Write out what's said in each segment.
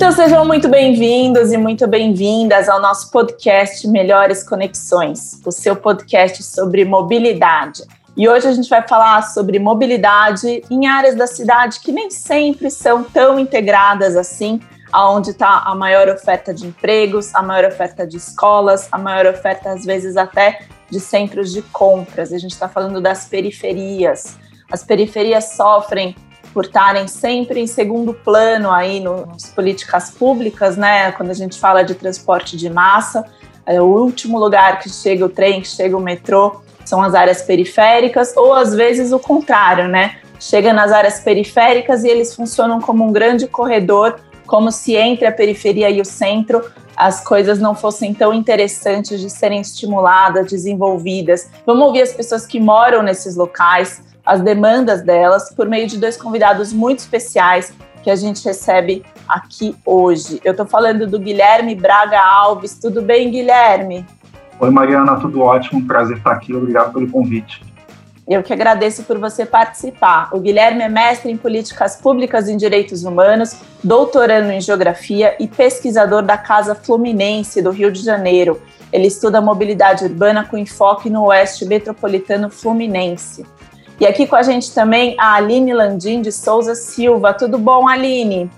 Então sejam muito bem-vindos e muito bem-vindas ao nosso podcast Melhores Conexões, o seu podcast sobre mobilidade. E hoje a gente vai falar sobre mobilidade em áreas da cidade que nem sempre são tão integradas assim, aonde está a maior oferta de empregos, a maior oferta de escolas, a maior oferta às vezes até de centros de compras. A gente está falando das periferias. As periferias sofrem por estarem sempre em segundo plano aí nas políticas públicas, né? Quando a gente fala de transporte de massa, é o último lugar que chega o trem, que chega o metrô, são as áreas periféricas, ou às vezes o contrário, né? Chega nas áreas periféricas e eles funcionam como um grande corredor, como se entre a periferia e o centro as coisas não fossem tão interessantes de serem estimuladas, desenvolvidas. Vamos ouvir as pessoas que moram nesses locais, as demandas delas por meio de dois convidados muito especiais que a gente recebe aqui hoje. Eu estou falando do Guilherme Braga Alves. Tudo bem, Guilherme? Oi, Mariana, tudo ótimo. Prazer estar aqui. Obrigado pelo convite. Eu que agradeço por você participar. O Guilherme é mestre em políticas públicas em direitos humanos, doutorando em geografia e pesquisador da Casa Fluminense do Rio de Janeiro. Ele estuda mobilidade urbana com enfoque no oeste metropolitano fluminense. E aqui com a gente também a Aline Landim de Souza Silva. Tudo bom, Aline?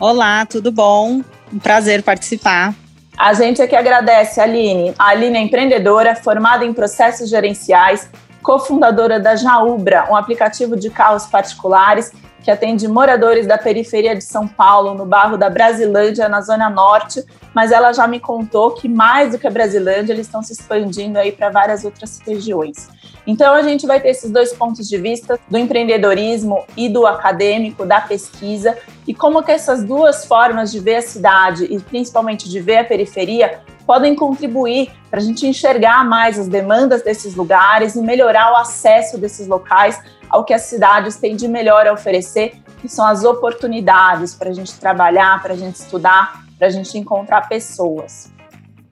Olá, tudo bom? Um prazer participar. A gente aqui agradece, Aline. A Aline é empreendedora, formada em processos gerenciais, cofundadora da Jaubra, um aplicativo de carros particulares que atende moradores da periferia de São Paulo, no bairro da Brasilândia, na Zona Norte, mas ela já me contou que mais do que a Brasilândia, eles estão se expandindo aí para várias outras regiões. Então a gente vai ter esses dois pontos de vista do empreendedorismo e do acadêmico, da pesquisa, e como que essas duas formas de ver a cidade e principalmente de ver a periferia podem contribuir para a gente enxergar mais as demandas desses lugares e melhorar o acesso desses locais ao que as cidades têm de melhor a oferecer, que são as oportunidades para a gente trabalhar, para a gente estudar, para a gente encontrar pessoas.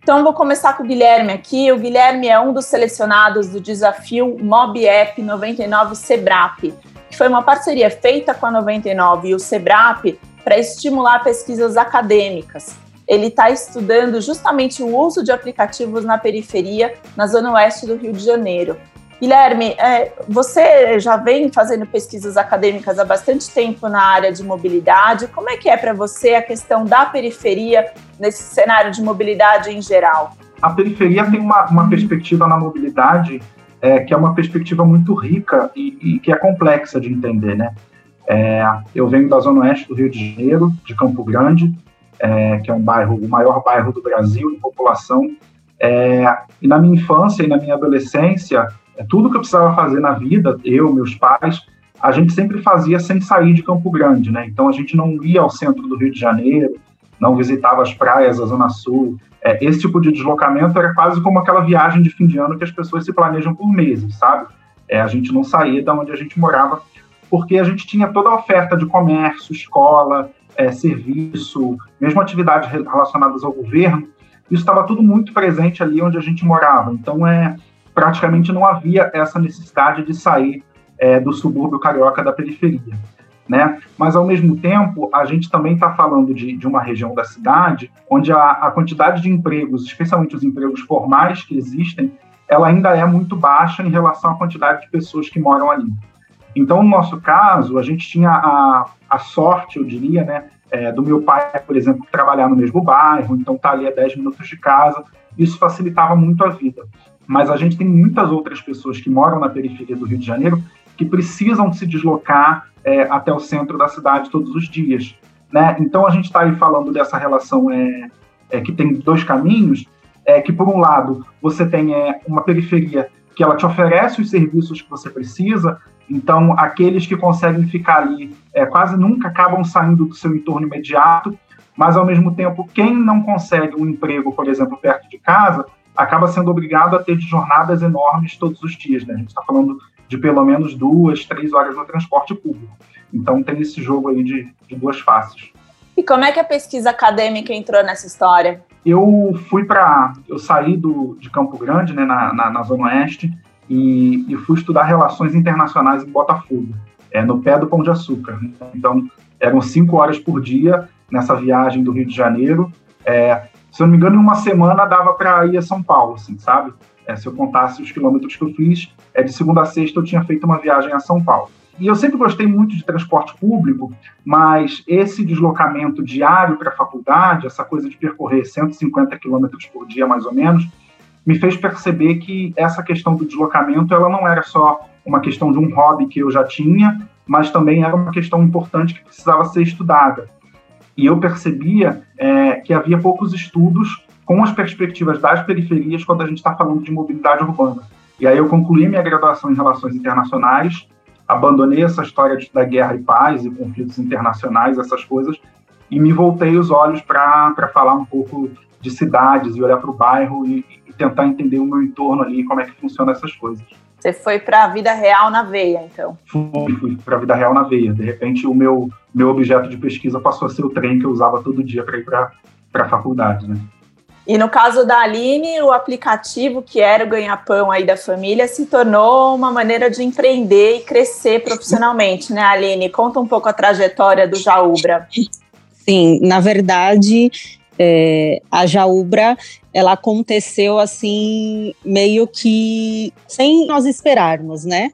Então, vou começar com o Guilherme aqui. O Guilherme é um dos selecionados do desafio Mob App 99 Sebrap, que foi uma parceria feita com a 99 e o Sebrap para estimular pesquisas acadêmicas. Ele está estudando justamente o uso de aplicativos na periferia, na zona oeste do Rio de Janeiro. Guilherme, é, você já vem fazendo pesquisas acadêmicas há bastante tempo na área de mobilidade. Como é que é para você a questão da periferia nesse cenário de mobilidade em geral? A periferia tem uma, uma perspectiva na mobilidade é, que é uma perspectiva muito rica e, e que é complexa de entender, né? É, eu venho da zona oeste do Rio de Janeiro, de Campo Grande, é, que é um bairro, o maior bairro do Brasil em população. É, e na minha infância e na minha adolescência, tudo que eu precisava fazer na vida, eu, meus pais, a gente sempre fazia sem sair de Campo Grande, né? Então a gente não ia ao centro do Rio de Janeiro, não visitava as praias da Zona Sul. É, esse tipo de deslocamento era quase como aquela viagem de fim de ano que as pessoas se planejam por meses, sabe? É, a gente não saía da onde a gente morava, porque a gente tinha toda a oferta de comércio, escola, é, serviço, mesmo atividades relacionadas ao governo, isso estava tudo muito presente ali onde a gente morava. Então, é, praticamente não havia essa necessidade de sair é, do subúrbio carioca da periferia. Né? Mas, ao mesmo tempo, a gente também está falando de, de, uma região da cidade onde a, a, quantidade de empregos, especialmente os empregos formais que existem, ela ainda é muito baixa em relação à quantidade de pessoas que moram ali. Então, no nosso caso, a gente tinha a, a sorte, eu diria, né, é, do meu pai, por exemplo, trabalhar no mesmo bairro, então tá ali a 10 minutos de casa, isso facilitava muito a vida mas a gente tem muitas outras pessoas que moram na periferia do Rio de Janeiro que precisam se deslocar é, até o centro da cidade todos os dias. Né? Então a gente está aí falando dessa relação é, é, que tem dois caminhos, é, que por um lado você tem é, uma periferia que ela te oferece os serviços que você precisa, então aqueles que conseguem ficar ali é, quase nunca acabam saindo do seu entorno imediato, mas ao mesmo tempo quem não consegue um emprego, por exemplo, perto de casa, acaba sendo obrigado a ter jornadas enormes todos os dias. Né? A gente está falando de pelo menos duas, três horas no transporte público. Então tem esse jogo aí de, de duas faces. E como é que a pesquisa acadêmica entrou nessa história? Eu fui para. Eu saí do, de Campo Grande, né, na, na, na Zona Oeste, e, e, fui estudar relações internacionais em Botafogo, é, no pé do Pão de Açúcar. Então, eram cinco horas por dia nessa viagem do Rio de Janeiro. É, se eu não me engano, em uma semana dava para ir a São Paulo, assim, sabe? É, se eu contasse os quilômetros que eu fiz, é, de segunda a sexta eu tinha feito uma viagem a São Paulo. E eu sempre gostei muito de transporte público, mas esse deslocamento diário para a faculdade, essa coisa de percorrer 150 quilômetros por dia, mais ou menos, me fez perceber que essa questão do deslocamento ela não era só uma questão de um hobby que eu já tinha, mas também era uma questão importante que precisava ser estudada. E eu percebia é, que havia poucos estudos com as perspectivas das periferias quando a gente está falando de mobilidade urbana. E aí eu concluí minha graduação em Relações Internacionais, abandonei essa história da guerra e paz e conflitos internacionais, essas coisas, e me voltei os olhos para falar um pouco de cidades e olhar para o bairro e, e, tentar entender o meu entorno ali, como é que funciona essas coisas. Você foi para a vida real na veia, então? Fui, fui para a vida real na veia. De repente, o meu, meu objeto de pesquisa passou a ser o trem que eu usava todo dia para ir para a faculdade, né? E no caso da Aline, o aplicativo que era o ganha-pão aí da família se tornou uma maneira de empreender e crescer profissionalmente, né, Aline? Conta um pouco a trajetória do Jaubra. Sim, na verdade, é, a Jaubra ela aconteceu assim meio que sem nós esperarmos, né?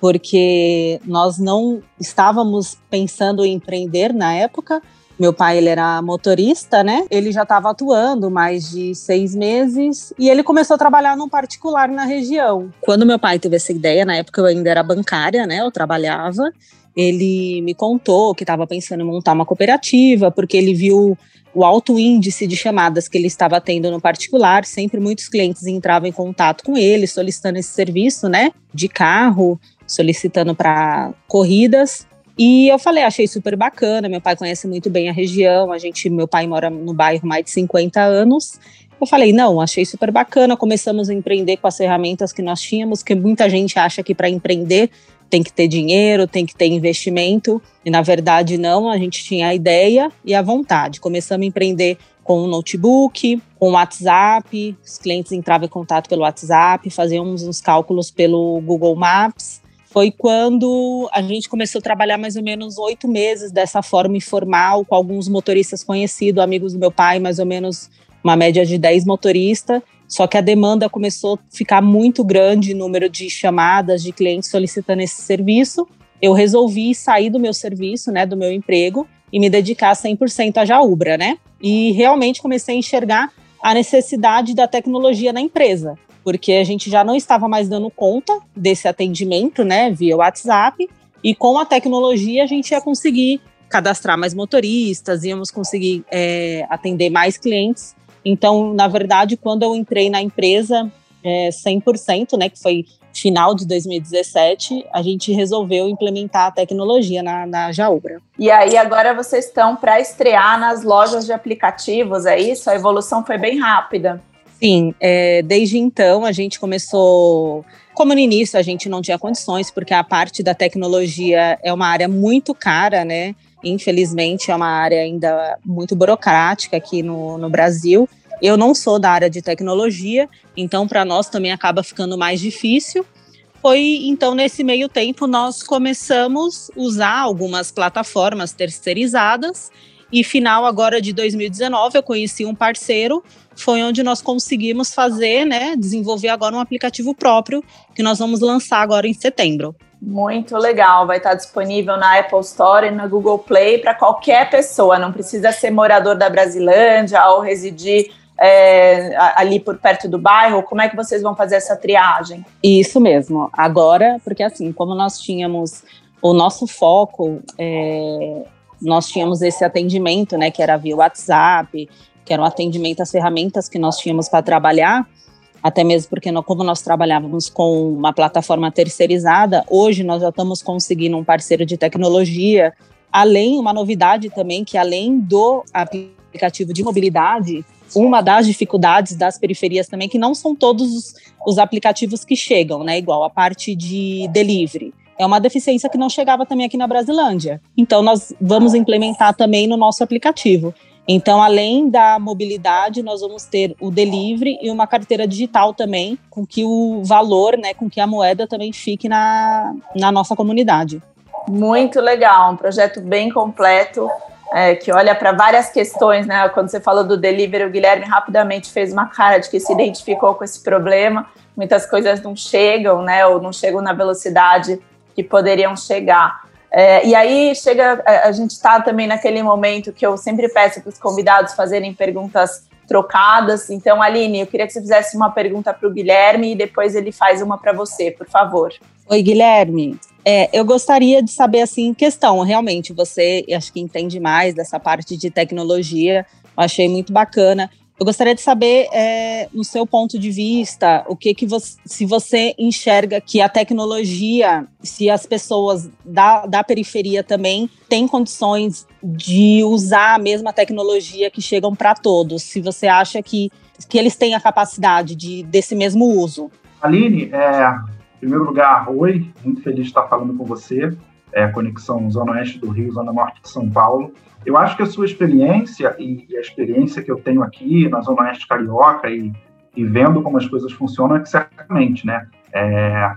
Porque nós não estávamos pensando em empreender na época, meu pai ele era motorista, né? Ele já estava atuando mais de seis meses e ele começou a trabalhar num particular na região. Quando meu pai teve essa ideia, na época eu ainda era bancária, né? Eu trabalhava. Ele me contou que estava pensando em montar uma cooperativa porque ele viu o alto índice de chamadas que ele estava tendo no particular. Sempre muitos clientes entravam em contato com ele solicitando esse serviço, né? De carro, solicitando para corridas. E eu falei, achei super bacana. Meu pai conhece muito bem a região. A gente, meu pai mora no bairro mais de 50 anos. Eu falei, não, achei super bacana. Começamos a empreender com as ferramentas que nós tínhamos, que muita gente acha que para empreender tem que ter dinheiro, tem que ter investimento. E na verdade, não, a gente tinha a ideia e a vontade. Começamos a empreender com um notebook, com WhatsApp, os clientes entravam em contato pelo WhatsApp, fazíamos uns cálculos pelo Google Maps foi quando a gente começou a trabalhar mais ou menos oito meses dessa forma informal, com alguns motoristas conhecidos, amigos do meu pai, mais ou menos uma média de 10 motoristas. Só que a demanda começou a ficar muito grande, número de chamadas de clientes solicitando esse serviço. Eu resolvi sair do meu serviço, né, do meu emprego, e me dedicar 100% à Jaubra, né? E realmente comecei a enxergar a necessidade da tecnologia na empresa porque a gente já não estava mais dando conta desse atendimento, né, via WhatsApp, e com a tecnologia a gente ia conseguir cadastrar mais motoristas, íamos conseguir é, atender mais clientes. Então, na verdade, quando eu entrei na empresa é, 100%, né, que foi final de 2017, a gente resolveu implementar a tecnologia na, na Jaubra. E aí, agora vocês estão para estrear nas lojas de aplicativos, é isso? A evolução foi bem rápida. Sim, é, desde então a gente começou. Como no início a gente não tinha condições, porque a parte da tecnologia é uma área muito cara, né? Infelizmente é uma área ainda muito burocrática aqui no, no Brasil. Eu não sou da área de tecnologia, então para nós também acaba ficando mais difícil. Foi então nesse meio tempo nós começamos a usar algumas plataformas terceirizadas e final agora de 2019 eu conheci um parceiro foi onde nós conseguimos fazer, né, desenvolver agora um aplicativo próprio que nós vamos lançar agora em setembro. Muito legal, vai estar disponível na Apple Store e na Google Play para qualquer pessoa, não precisa ser morador da Brasilândia ou residir é, ali por perto do bairro? Como é que vocês vão fazer essa triagem? Isso mesmo. Agora, porque assim, como nós tínhamos o nosso foco, é, nós tínhamos esse atendimento, né, que era via WhatsApp, que era um atendimento às ferramentas que nós tínhamos para trabalhar, até mesmo porque nós, como nós trabalhávamos com uma plataforma terceirizada, hoje nós já estamos conseguindo um parceiro de tecnologia, além, uma novidade também, que além do aplicativo de mobilidade, uma das dificuldades das periferias também, que não são todos os, os aplicativos que chegam, né, igual a parte de delivery, é uma deficiência que não chegava também aqui na Brasilândia. Então, nós vamos implementar também no nosso aplicativo. Então, além da mobilidade, nós vamos ter o delivery e uma carteira digital também, com que o valor, né, com que a moeda também fique na, na nossa comunidade. Muito legal, um projeto bem completo. é, que olha para várias questões, né? Quando você falou do delivery, o Guilherme rapidamente fez uma cara de que se identificou com esse problema. Muitas coisas não chegam, né? Ou não chegam na velocidade que poderiam chegar. É, e aí chega, a, a gente está também naquele momento que eu sempre peço para os convidados fazerem perguntas trocadas. Então, Aline, eu queria que você fizesse uma pergunta para o Guilherme e depois ele faz uma para você, por favor. Oi, Guilherme. É, eu gostaria de saber, assim, questão, realmente, você acho que entende mais dessa parte de tecnologia, eu achei muito bacana. Eu gostaria de saber, é, no seu ponto de vista, o que que você, se você enxerga que a tecnologia, se as pessoas da, da periferia também têm condições de usar a mesma tecnologia que chegam para todos, se você acha que, que eles têm a capacidade de, desse mesmo uso. Aline, é, em primeiro lugar, oi, muito feliz de estar falando com você. É, conexão Zona Oeste do Rio, Zona Norte de São Paulo. Eu acho que a sua experiência e, a experiência que eu tenho aqui na Zona Oeste Carioca e, e vendo como as coisas funcionam é que certamente, né? É,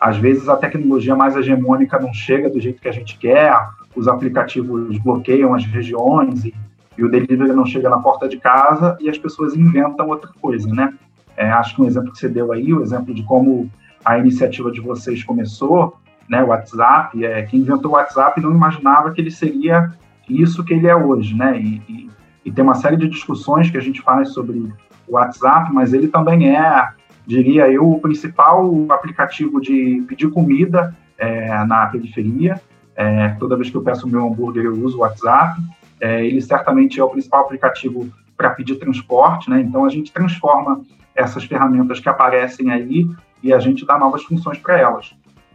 às vezes a tecnologia mais hegemônica não chega do jeito que a gente quer, os aplicativos bloqueiam as regiões e, e o delivery não chega na porta de casa e as pessoas inventam outra coisa, né? É, acho que um exemplo que você deu aí, o exemplo de como a iniciativa de vocês começou, né, WhatsApp, é, quem inventou o WhatsApp não imaginava que ele seria isso que ele é hoje, né? E, e, e, tem uma série de discussões que a gente faz sobre o WhatsApp, mas ele também é, diria eu, o principal aplicativo de pedir comida é, na periferia. É, toda vez que eu peço meu hambúrguer, eu uso o WhatsApp. É, ele certamente é o principal aplicativo para pedir transporte, né? Então a gente transforma essas ferramentas que aparecem aí e a gente dá novas funções para elas.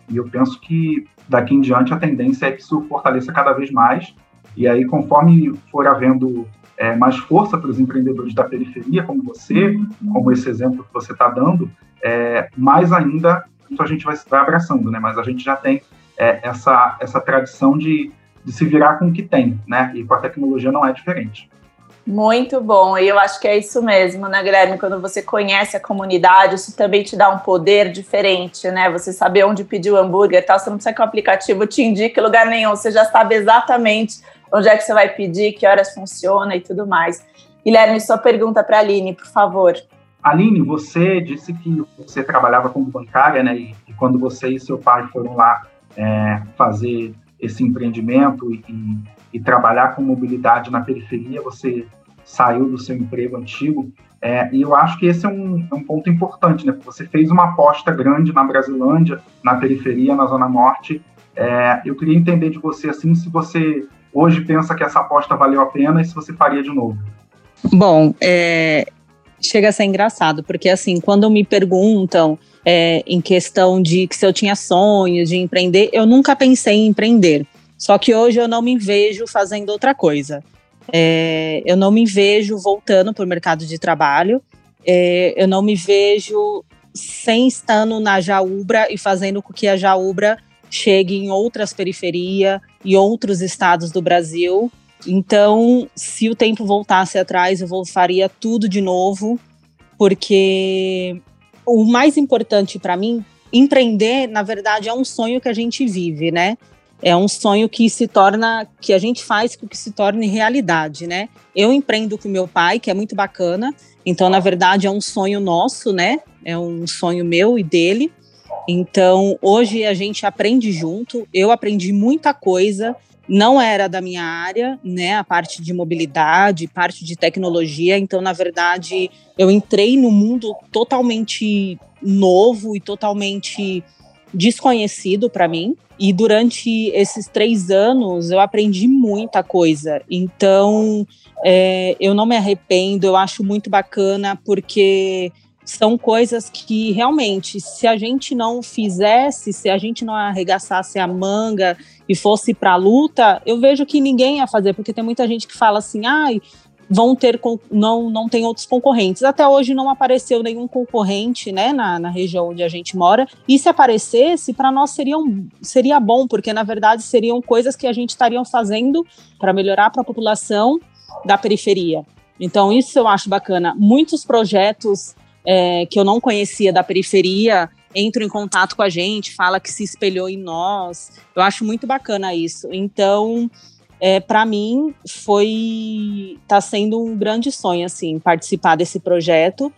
E eu penso que daqui em diante a tendência é que isso fortaleça cada vez mais e aí, conforme for havendo é, mais força para os empreendedores da periferia, como você, como esse exemplo que você está dando, é, mais ainda isso a gente vai, vai abraçando, né? Mas a gente já tem é, essa, essa tradição de, de se virar com o que tem, né? E com a tecnologia não é diferente. Muito bom, e eu acho que é isso mesmo, né, Guilherme? Quando você conhece a comunidade, isso também te dá um poder diferente, né? Você saber onde pedir o hambúrguer tal, você não precisa que o aplicativo te indique lugar nenhum, você já sabe exatamente onde é que você vai pedir, que horas funciona e tudo mais. Guilherme, sua pergunta para a Aline, por favor. Aline, você disse que você trabalhava como bancária, né? E, e quando você e seu pai foram lá é, fazer esse empreendimento e, e, e, trabalhar com mobilidade na periferia, você saiu do seu emprego antigo. É, e eu acho que esse é um, é um ponto importante, né? Você fez uma aposta grande na Brasilândia, na periferia, na Zona Norte. É, eu queria entender de você, assim, se você hoje pensa que essa aposta valeu a pena e se você faria de novo? Bom, é, chega a ser engraçado, porque assim, quando me perguntam é, em questão de que se eu tinha sonhos de empreender, eu nunca pensei em empreender. Só que hoje eu não me vejo fazendo outra coisa. É, eu não me vejo voltando para o mercado de trabalho. É, eu não me vejo sem estando na Jaubra e fazendo com que a Jaubra chegue em outras periferias e outros estados do Brasil. Então, se o tempo voltasse atrás, eu faria tudo de novo, porque o mais importante para mim, empreender, na verdade, é um sonho que a gente vive, né? É um sonho que se torna, que a gente faz com que se torne realidade, né? Eu empreendo com meu pai, que é muito bacana. Então, na verdade, é um sonho nosso, né? É um sonho meu e dele. Então, hoje a gente aprende junto. Eu aprendi muita coisa. Não era da minha área, né? A parte de mobilidade, parte de tecnologia. Então, na verdade, eu entrei no mundo totalmente novo e totalmente desconhecido para mim. E durante esses três anos eu aprendi muita coisa. Então é, eu não me arrependo, eu acho muito bacana, porque são coisas que realmente, se a gente não fizesse, se a gente não arregaçasse a manga e fosse para a luta, eu vejo que ninguém ia fazer, porque tem muita gente que fala assim, ai, vão ter não não tem outros concorrentes. Até hoje não apareceu nenhum concorrente, né, na, na região onde a gente mora. E se aparecesse, para nós seria, um, seria bom, porque na verdade seriam coisas que a gente estaria fazendo para melhorar para a população da periferia. Então isso eu acho bacana. Muitos projetos é, que eu não conhecia da periferia entram em contato com a gente, fala que se espelhou em nós. Eu acho muito bacana isso. Então, é, para mim foi está sendo um grande sonho assim participar desse projeto.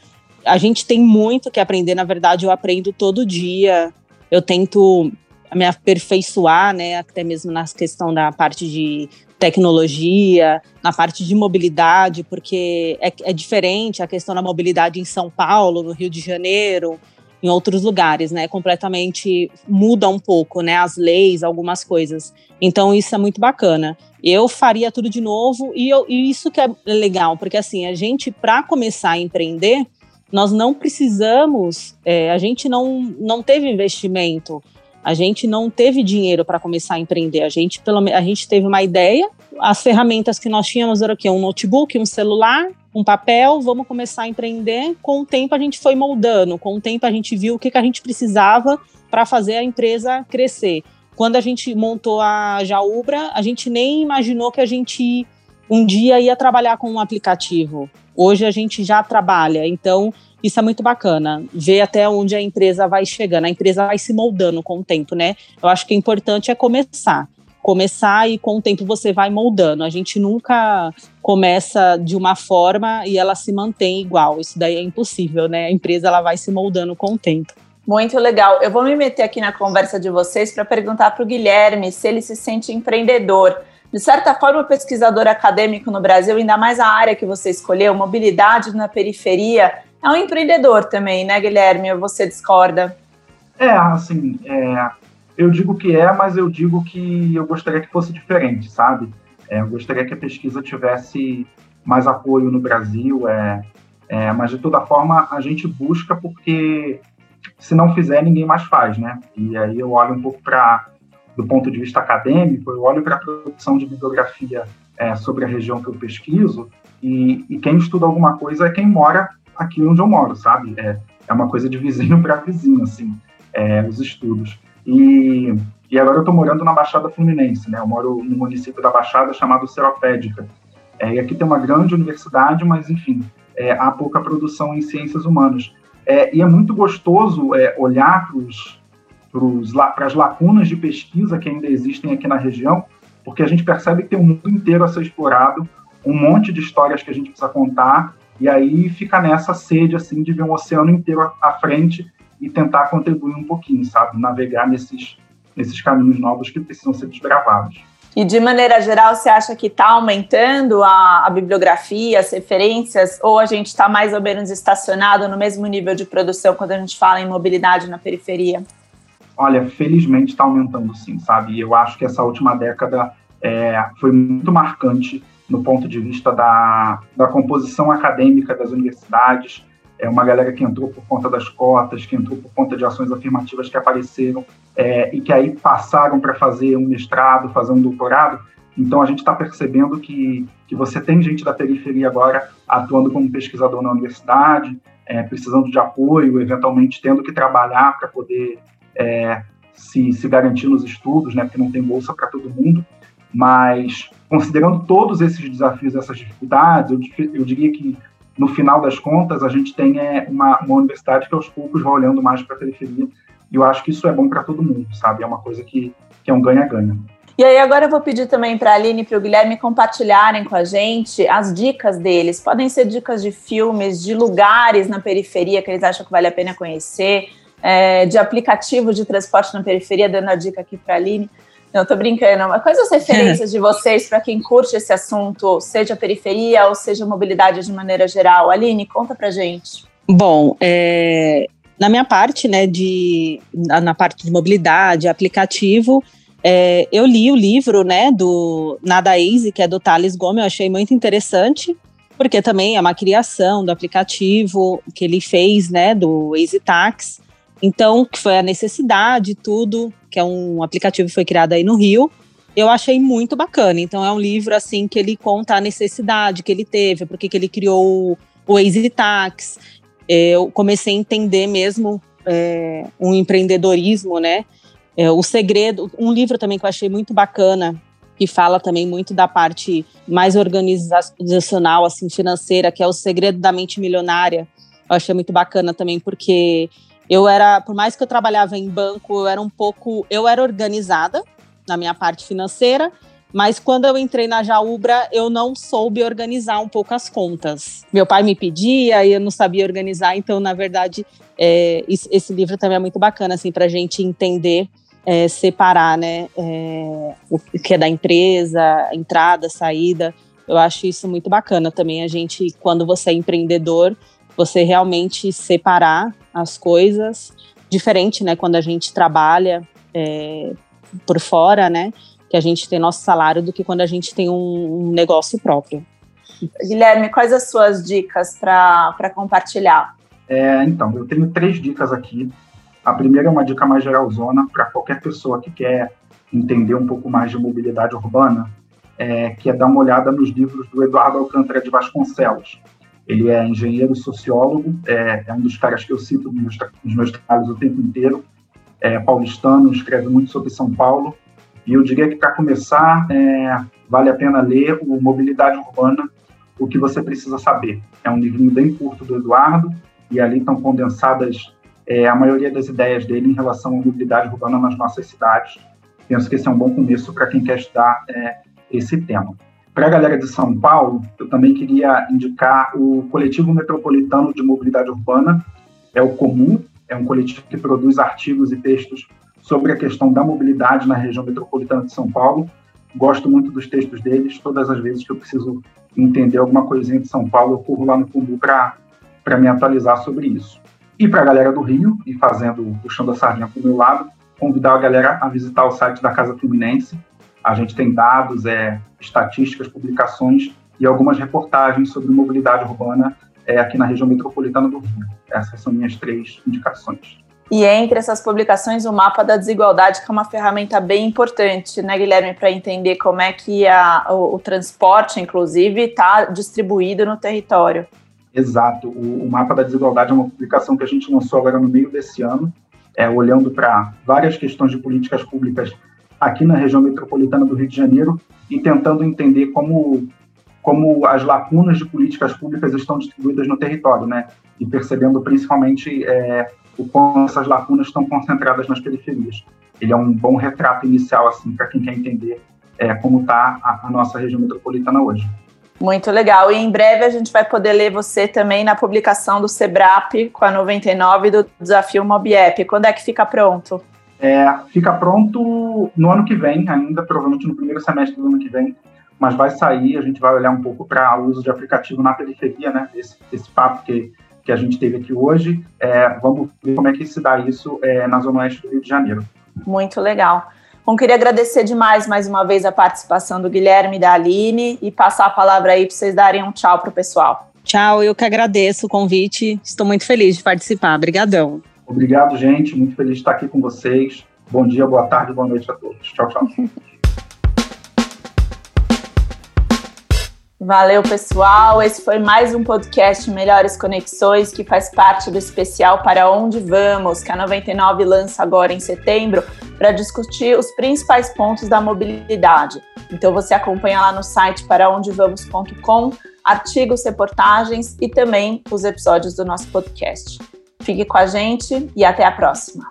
A gente tem muito que aprender, na verdade eu aprendo todo dia. Eu tento me aperfeiçoar, né, até mesmo na questão da parte de tecnologia, na parte de mobilidade, porque é, é diferente a questão da mobilidade em São Paulo, no Rio de Janeiro, em outros lugares, né? Completamente muda um pouco, né? As leis, algumas coisas. Então isso é muito bacana. Eu faria tudo de novo e, eu, e isso que é legal, porque assim a gente para começar a empreender, nós não precisamos, é, a gente não não teve investimento, a gente não teve dinheiro para começar a empreender. A gente pelo a gente teve uma ideia, as ferramentas que nós tínhamos era o quê? Um notebook, um celular um papel, vamos começar a empreender. Com o tempo a gente foi moldando, com o tempo a gente viu o que, que a gente precisava para fazer a empresa crescer. Quando a gente montou a Jaubra, a gente nem imaginou que a gente um dia ia trabalhar com um aplicativo. Hoje a gente já trabalha, então isso é muito bacana, ver até onde a empresa vai chegando. A empresa vai se moldando com o tempo, né? Eu acho que o importante é começar começar e com o tempo você vai moldando. A gente nunca começa de uma forma e ela se mantém igual. Isso daí é impossível, né? A empresa ela vai se moldando com o tempo. Muito legal. Eu vou me meter aqui na conversa de vocês para perguntar para o Guilherme se ele se sente empreendedor. De certa forma, pesquisador acadêmico no Brasil, ainda mais a área que você escolheu, mobilidade na periferia, é um empreendedor também, né, Guilherme? Ou você discorda? É, assim, é, eu digo que é, mas eu digo que eu gostaria que fosse diferente, sabe? É, eu gostaria que a pesquisa tivesse mais apoio no Brasil, é, é, mas de toda forma a gente busca porque se não fizer ninguém mais faz, né? E aí eu olho um pouco para do ponto de vista acadêmico, eu olho para a produção de bibliografia é, sobre a região que eu pesquiso e, e, quem estuda alguma coisa é quem mora aqui onde eu moro, sabe? É, é uma coisa de vizinho para vizinho, assim, é, os estudos. E, e agora eu estou morando na Baixada Fluminense, né? Eu moro no município da Baixada chamado Seropédica. É, e aqui tem uma grande universidade, mas, enfim, é, há pouca produção em ciências humanas. É, e é muito gostoso é, olhar para as lacunas de pesquisa que ainda existem aqui na região, porque a gente percebe que tem um mundo inteiro a ser explorado, um monte de histórias que a gente precisa contar, e aí fica nessa sede assim de ver um oceano inteiro à frente e tentar contribuir um pouquinho, sabe? Navegar nesses, nesses caminhos novos que precisam ser desbravados. E de maneira geral, você acha que está aumentando a, a, bibliografia, as referências, ou a gente está mais ou menos estacionado no mesmo nível de produção quando a gente fala em mobilidade na periferia? Olha, felizmente está aumentando sim, sabe? Eu acho que essa última década é, foi muito marcante no ponto de vista da, da composição acadêmica das universidades, é uma galera que entrou por conta das cotas, que entrou por conta de ações afirmativas que apareceram é, e que aí passaram para fazer um mestrado, fazer um doutorado. Então a gente está percebendo que, que você tem gente da periferia agora atuando como pesquisador na universidade, é, precisando de apoio, eventualmente tendo que trabalhar para poder é, se, se garantir nos estudos, né, porque não tem bolsa para todo mundo. Mas considerando todos esses desafios, essas dificuldades, eu, eu diria que no final das contas, a gente tem é, uma, uma universidade que aos poucos vai olhando mais para a periferia, e eu acho que isso é bom para todo mundo, sabe? É uma coisa que, que é um ganha-ganha. E aí, agora eu vou pedir também para a Aline e para o Guilherme compartilharem com a gente as dicas deles. Podem ser dicas de filmes, de lugares na periferia que eles acham que vale a pena conhecer, é, de aplicativos de transporte na periferia, dando a dica aqui para a Aline. Não, tô brincando. Mas quais as referências de vocês para quem curte esse assunto, seja periferia ou seja mobilidade de maneira geral? Aline, conta pra gente. Bom, é, na minha parte, né, de, na, na parte de mobilidade, aplicativo, é, eu li o livro, né, do Nada Easy, que é do Thales Gomes, eu achei muito interessante, porque também é uma criação do aplicativo que ele fez, né, do Easy Tax, então, que foi a necessidade, tudo, que é um aplicativo que foi criado aí no Rio. Eu achei muito bacana. Então, é um livro, assim, que ele conta a necessidade que ele teve, porque que ele criou o Easy Tax. Eu comecei a entender mesmo é, um empreendedorismo, né? É, o segredo, um livro também que eu achei muito bacana, que fala também muito da parte mais organizacional, assim, financeira, que é o segredo da mente milionária. Eu achei muito bacana também, porque eu era, por mais que eu trabalhava em banco, eu era um pouco, eu era organizada na minha parte financeira Mas quando eu entrei na Jaubra, eu não soube organizar um pouco as contas. Meu pai me pedia e eu não sabia organizar, então, na verdade, é, esse livro também é muito bacana, assim, para a gente entender, é, separar, né, é, o que é da empresa, entrada, saída. Eu acho isso muito bacana também, a gente, quando você é empreendedor, você realmente separar as coisas, diferente, né, quando a gente trabalha é, por fora, né, que a gente tem nosso salário do que quando a gente tem um, um negócio próprio. Guilherme, quais as suas dicas para compartilhar? É, então, eu tenho três dicas aqui. A primeira é uma dica mais geralzona para qualquer pessoa que quer entender um pouco mais de mobilidade urbana, é, que é dar uma olhada nos livros do Eduardo Alcântara de Vasconcelos. Ele é engenheiro sociólogo, é, é um dos caras que eu cito nos meus, nos meus trabalhos o tempo inteiro. É paulistano, escreve muito sobre São Paulo e eu diria que, para começar, é, vale a pena ler o Mobilidade Urbana, O que Você Precisa Saber. É um livrinho bem curto do Eduardo, e ali estão condensadas é, a maioria das ideias dele em relação à mobilidade urbana nas nossas cidades. Penso que esse é um bom começo para quem quer estudar é, esse tema. Para a galera de São Paulo, eu também queria indicar o Coletivo Metropolitano de Mobilidade Urbana, é o Comum, é um coletivo que produz artigos e textos sobre a questão da mobilidade na região metropolitana de São Paulo. Gosto muito dos textos deles. Todas as vezes que eu preciso entender alguma coisinha de São Paulo, eu corro lá no Cumbu para me atualizar sobre isso. E para a galera do Rio, e fazendo, puxando a sardinha para o meu lado, convidar a galera a visitar o site da Casa Fluminense. A gente tem dados, é, estatísticas, publicações e algumas reportagens sobre mobilidade urbana é, aqui na região metropolitana do Rio. Essas são minhas três indicações. E entre essas publicações, o mapa da desigualdade, que é uma ferramenta bem importante, né, Guilherme, para entender como é que a, o, o transporte, inclusive, está distribuído no território. Exato. O, o, mapa da desigualdade é uma publicação que a gente lançou agora no meio desse ano, é, olhando para várias questões de políticas públicas aqui na região metropolitana do Rio de Janeiro e tentando entender como como as lacunas de políticas públicas estão distribuídas no território, né? E percebendo principalmente é, o quanto essas lacunas estão concentradas nas periferias. Ele é um bom retrato inicial assim para quem quer entender é, como está a, a nossa região metropolitana hoje. Muito legal. E em breve a gente vai poder ler você também na publicação do Sebrap com a 99 do Desafio Mobiep. Quando é que fica pronto? É, fica pronto no ano que vem, ainda, provavelmente no primeiro semestre do ano que vem, mas vai sair, a gente vai olhar um pouco para o uso de aplicativo na periferia, né? Esse, esse papo que que a gente teve aqui hoje. É, vamos ver como é que se dá isso é, na Zona Oeste do Rio de Janeiro. Muito legal. Bom, queria agradecer demais mais uma vez a participação do Guilherme e da Aline e passar a palavra aí para vocês darem um tchau para o pessoal. Tchau, eu que agradeço o convite. Estou muito feliz de participar. Obrigadão. Obrigado, gente. Muito feliz de estar aqui com vocês. Bom dia, boa tarde, boa noite a todos. Tchau, tchau. Valeu, pessoal. Esse foi mais um podcast Melhores Conexões, que faz parte do especial Para Onde Vamos, que a 99 lança agora em setembro, para discutir os principais pontos da mobilidade. Então, você acompanha lá no site paraondevamos.com artigos, reportagens e também os episódios do nosso podcast. Fique com a gente e até a próxima.